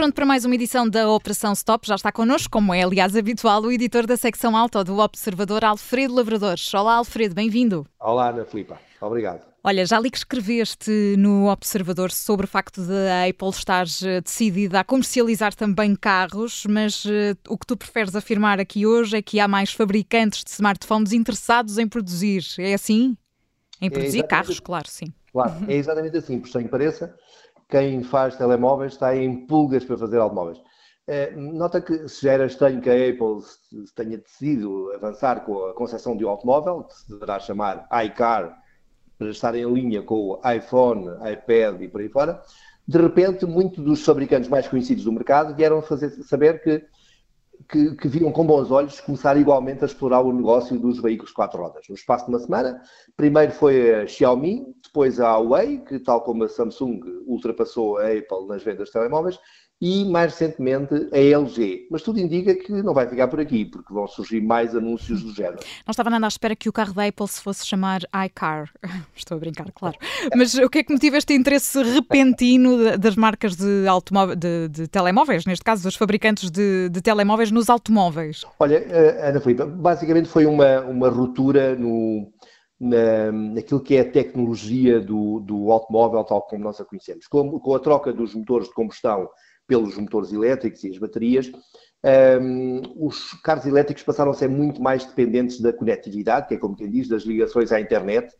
Pronto para mais uma edição da Operação Stop. Já está connosco, como é aliás habitual, o editor da secção alta do Observador, Alfredo Lavradores. Olá, Alfredo, bem-vindo. Olá, Ana Filipa. Obrigado. Olha, já li que escreveste no Observador sobre o facto de a Apple estar eh, decidida a comercializar também carros, mas uh, o que tu preferes afirmar aqui hoje é que há mais fabricantes de smartphones interessados em produzir. É assim? Em é produzir é carros, claro, sim. Claro, é exatamente assim, por sem pareça quem faz telemóveis está em pulgas para fazer automóveis. Eh, nota que se já era estranho que a Apple tenha decidido avançar com a concepção de um automóvel, que se deverá chamar iCar, para estar em linha com o iPhone, iPad e por aí fora, de repente, muitos dos fabricantes mais conhecidos do mercado vieram fazer saber que que, que, viram com bons olhos começar igualmente a explorar o negócio dos veículos quatro rodas. No espaço de uma semana, primeiro foi a Xiaomi, depois a Huawei, que tal como a Samsung ultrapassou a Apple nas vendas de telemóveis, e mais recentemente a LG. Mas tudo indica que não vai ficar por aqui, porque vão surgir mais anúncios do género. Não estava nada à espera que o carro da Apple se fosse chamar iCar. Estou a brincar, claro. Mas o que é que motiva este interesse repentino das marcas de, de, de telemóveis, neste caso dos fabricantes de, de, telemóveis nos automóveis? Olha, eh, Ana Filipe, basicamente foi uma, uma ruptura no, na, naquilo que é a tecnologia do, do automóvel tal como nós a conhecemos. Com, com a troca dos motores de combustão pelos motores elétricos e as baterias, um, os carros elétricos passaram a ser muito mais dependentes da conectividade, que é como quem diz, das ligações à internet,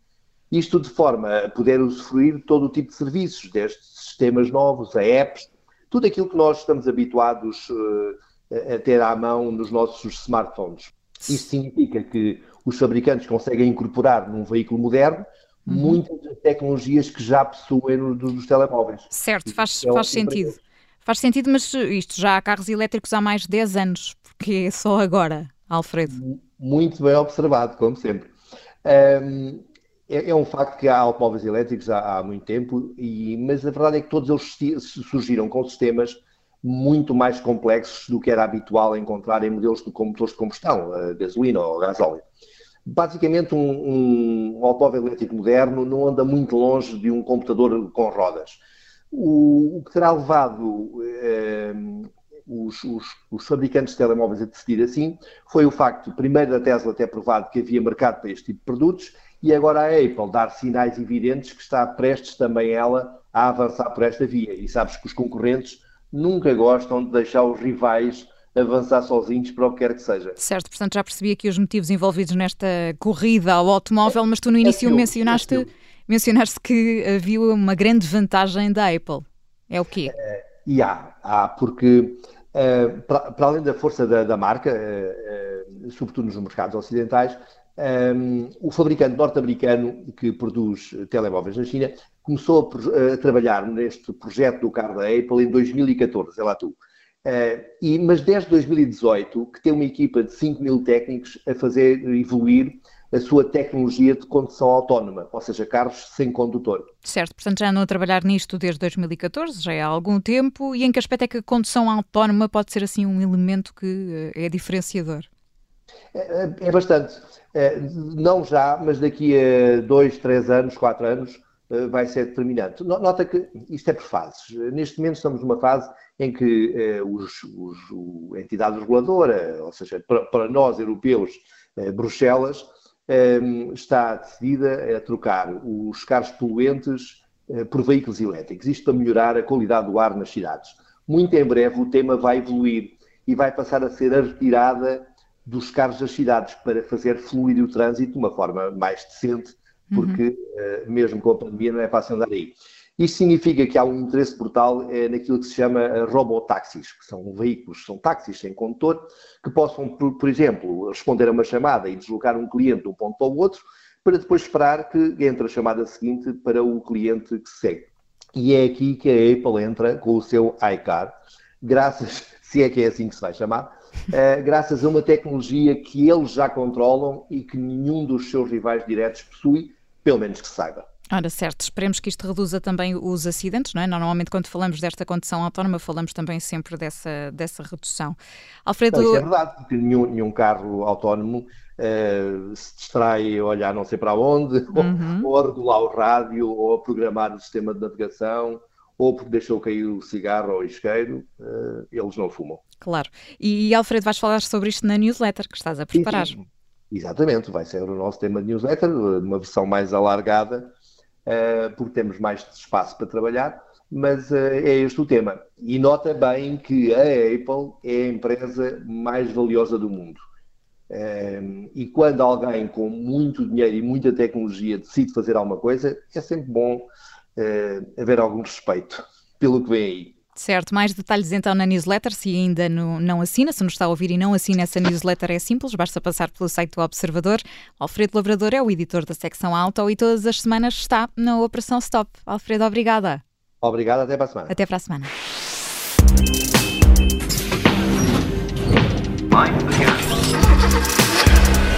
isto de forma a poder usufruir todo o tipo de serviços, desde sistemas novos a apps, tudo aquilo que nós estamos habituados uh, a ter à mão nos nossos smartphones. Isto significa que os fabricantes conseguem incorporar num veículo moderno uhum. muitas das tecnologias que já possuem nos, telemóveis. Certo, faz, é faz sentido. Faz sentido, mas isto já há carros elétricos há mais de 10 anos, porque é só agora, Alfredo. Muito bem observado, como sempre. Um, é, é, um facto que há automóveis elétricos há, há muito tempo, e, mas a verdade é que todos eles surgiram com sistemas muito mais complexos do que era habitual encontrar em modelos de motores de combustão, gasolina ou gasóleo. Basicamente, um, um automóvel elétrico moderno não anda muito longe de um computador com rodas. O, o que terá levado eh, os, os, os, fabricantes de telemóveis a decidir assim foi o facto, primeiro, da Tesla ter provado que havia mercado para este tipo de produtos e agora a Apple dar sinais evidentes que está prestes também ela a avançar por esta via. E sabes que os concorrentes nunca gostam de deixar os rivais avançar sozinhos para o que quer que seja. Certo, portanto já percebi aqui os motivos envolvidos nesta corrida ao automóvel, mas tu no início é é mencionaste que havia uma grande vantagem da Apple. É o quê? Uh, e há, há porque uh, para, para, além da força da, da marca, uh, sobretudo nos mercados ocidentais, um, o fabricante norte-americano que produz telemóveis na China começou a, a, trabalhar neste projeto do carro da Apple em 2014, é lá tu. Uh, e, mas desde 2018 que tem uma equipa de 5 mil técnicos a fazer evoluir a sua tecnologia de condução autónoma, ou seja, carros sem condutor. Certo, portanto já andam a trabalhar nisto desde 2014, já há algum tempo, e em que aspecto é que a condução autónoma pode ser assim um elemento que eh, é diferenciador? É, é, é bastante. É, não já, mas daqui a dois, três anos, quatro anos, eh, vai ser determinante. Nota que isto é por fases. Neste momento estamos numa fase em que eh, os, os, a entidade reguladora, ou seja, para, para nós europeus, Bruxelas, Ehm, está decidida a trocar os carros poluentes eh, por veículos elétricos. Isto para melhorar a qualidade do ar nas cidades. Muito em breve o tema vai evoluir e vai passar a ser a retirada dos carros das cidades para fazer fluir o trânsito de uma forma mais decente, porque uhum. mesmo com a pandemia não é fácil andar aí. Isto significa que há um interesse brutal é, naquilo que se chama eh, robotáxis, que são veículos, são táxis sem condutor, que possam, por, por, exemplo, responder a uma chamada e deslocar um cliente de um ponto para o outro, para depois esperar que entre a chamada seguinte para o cliente que segue. E é aqui que a Apple entra com o seu iCar, graças, se é que é assim que se vai chamar, uh, graças a uma tecnologia que eles já controlam e que nenhum dos seus rivais diretos possui, pelo menos que saiba. Ora, certo, esperemos que isto reduza também os acidentes, não é? Normalmente, quando falamos desta condução autónoma, falamos também sempre dessa, dessa redução. Alfredo. Não, é verdade, porque nenhum, nenhum carro autónomo uh, se distrai a olhar não sei para onde, uhum. ou, ou, a regular o rádio, ou a programar o sistema de navegação, ou porque deixou cair o cigarro ou o isqueiro, uh, eles não fumam. Claro. E, Alfredo, vais falar sobre isto na newsletter que estás a preparar. Sim, sim. Exatamente, vai ser o nosso tema de newsletter, uma versão mais alargada eh, porque temos mais espaço para trabalhar, mas eh, é este o tema. E nota bem que a Apple é a empresa mais valiosa do mundo. Eh, e quando alguém com muito dinheiro e muita tecnologia decide fazer alguma coisa, é sempre bom haver algum respeito pelo que vem aí. Certo, mais detalhes então na newsletter, se ainda no, não assina, se nos está a ouvir e não assina essa newsletter é simples, basta passar pelo site do Observador. Alfredo Lavrador é o editor da secção alto e todas as semanas está na Operação Stop. Alfredo, obrigada. Obrigado, até para a semana. Até para a semana. Mind the gap.